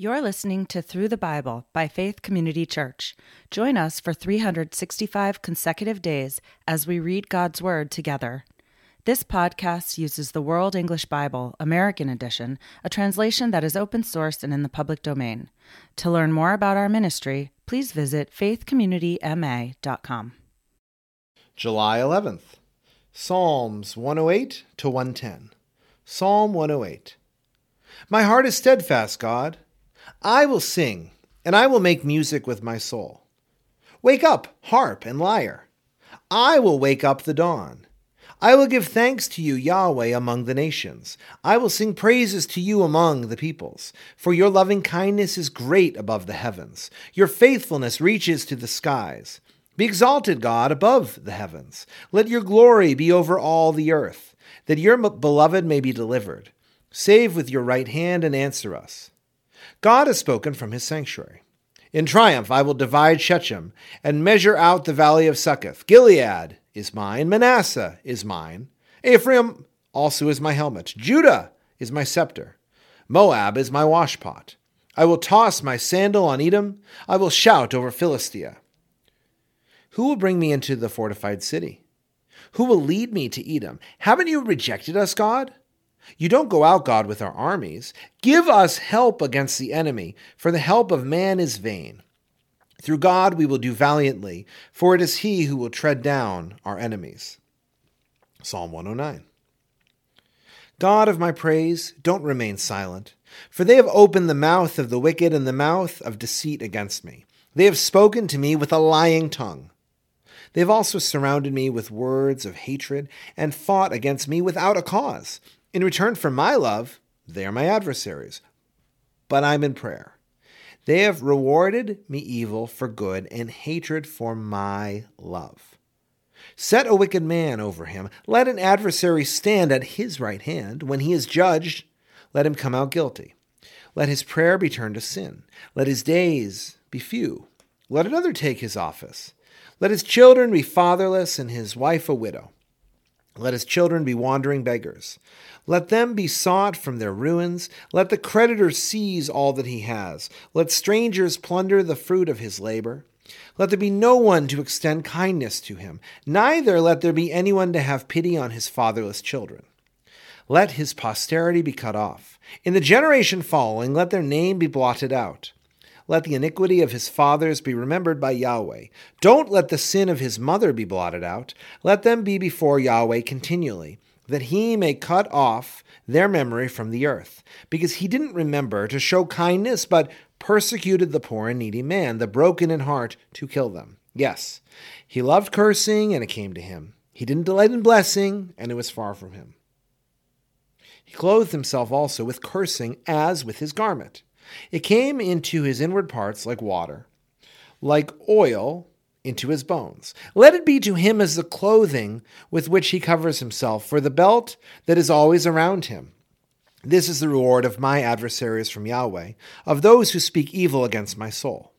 You're listening to Through the Bible by Faith Community Church. Join us for 365 consecutive days as we read God's Word together. This podcast uses the World English Bible, American Edition, a translation that is open source and in the public domain. To learn more about our ministry, please visit faithcommunityma.com. July 11th, Psalms 108 to 110. Psalm 108. My heart is steadfast, God. I will sing, and I will make music with my soul. Wake up, harp and lyre. I will wake up the dawn. I will give thanks to you, Yahweh, among the nations. I will sing praises to you among the peoples. For your loving kindness is great above the heavens. Your faithfulness reaches to the skies. Be exalted, God, above the heavens. Let your glory be over all the earth, that your beloved may be delivered. Save with your right hand and answer us. God has spoken from his sanctuary. In triumph I will divide Shechem and measure out the valley of Succoth. Gilead is mine, Manasseh is mine. Ephraim also is my helmet. Judah is my scepter. Moab is my washpot. I will toss my sandal on Edom. I will shout over Philistia. Who will bring me into the fortified city? Who will lead me to Edom? Haven't you rejected us, God? You don't go out, God, with our armies. Give us help against the enemy, for the help of man is vain. Through God we will do valiantly, for it is He who will tread down our enemies. Psalm 109. God of my praise, don't remain silent, for they have opened the mouth of the wicked and the mouth of deceit against me. They have spoken to me with a lying tongue. They have also surrounded me with words of hatred and fought against me without a cause. In return for my love, they are my adversaries. But I'm in prayer. They have rewarded me evil for good and hatred for my love. Set a wicked man over him. Let an adversary stand at his right hand. When he is judged, let him come out guilty. Let his prayer be turned to sin. Let his days be few. Let another take his office. Let his children be fatherless and his wife a widow. Let his children be wandering beggars. Let them be sought from their ruins. Let the creditor seize all that he has. Let strangers plunder the fruit of his labor. Let there be no one to extend kindness to him, neither let there be anyone to have pity on his fatherless children. Let his posterity be cut off. In the generation following, let their name be blotted out. Let the iniquity of his fathers be remembered by Yahweh. Don't let the sin of his mother be blotted out. Let them be before Yahweh continually, that he may cut off their memory from the earth. Because he didn't remember to show kindness, but persecuted the poor and needy man, the broken in heart, to kill them. Yes, he loved cursing, and it came to him. He didn't delight in blessing, and it was far from him. He clothed himself also with cursing as with his garment. It came into his inward parts like water, like oil into his bones. Let it be to him as the clothing with which he covers himself, for the belt that is always around him. This is the reward of my adversaries from Yahweh, of those who speak evil against my soul.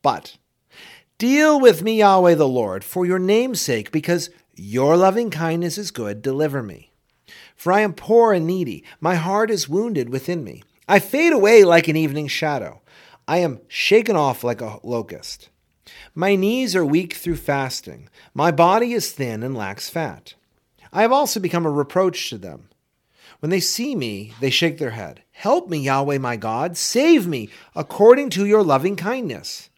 But deal with me, Yahweh the Lord, for your name's sake, because your loving kindness is good, deliver me. For I am poor and needy, my heart is wounded within me. I fade away like an evening shadow. I am shaken off like a locust. My knees are weak through fasting. My body is thin and lacks fat. I have also become a reproach to them. When they see me, they shake their head. Help me, Yahweh my God. Save me according to your loving kindness,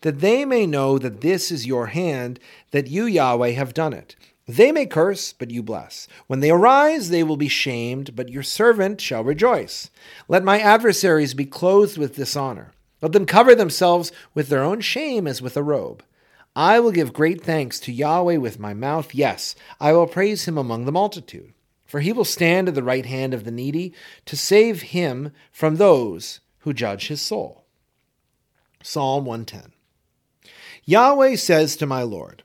that they may know that this is your hand, that you, Yahweh, have done it. They may curse, but you bless. When they arise, they will be shamed, but your servant shall rejoice. Let my adversaries be clothed with dishonor. Let them cover themselves with their own shame as with a robe. I will give great thanks to Yahweh with my mouth. Yes, I will praise him among the multitude. For he will stand at the right hand of the needy to save him from those who judge his soul. Psalm 110. Yahweh says to my Lord,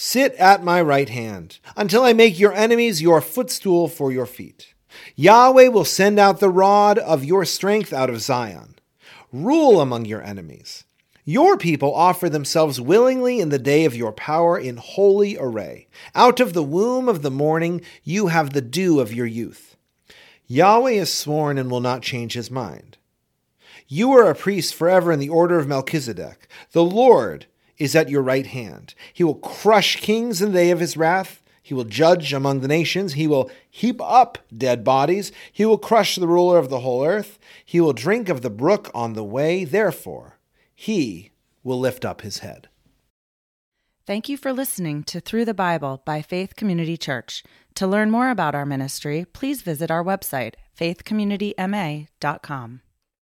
Sit at my right hand until I make your enemies your footstool for your feet. Yahweh will send out the rod of your strength out of Zion. Rule among your enemies. Your people offer themselves willingly in the day of your power in holy array. Out of the womb of the morning you have the dew of your youth. Yahweh has sworn and will not change his mind. You are a priest forever in the order of Melchizedek. The Lord is at your right hand. He will crush kings in the day of his wrath. He will judge among the nations. He will heap up dead bodies. He will crush the ruler of the whole earth. He will drink of the brook on the way. Therefore, he will lift up his head. Thank you for listening to Through the Bible by Faith Community Church. To learn more about our ministry, please visit our website, faithcommunityma.com.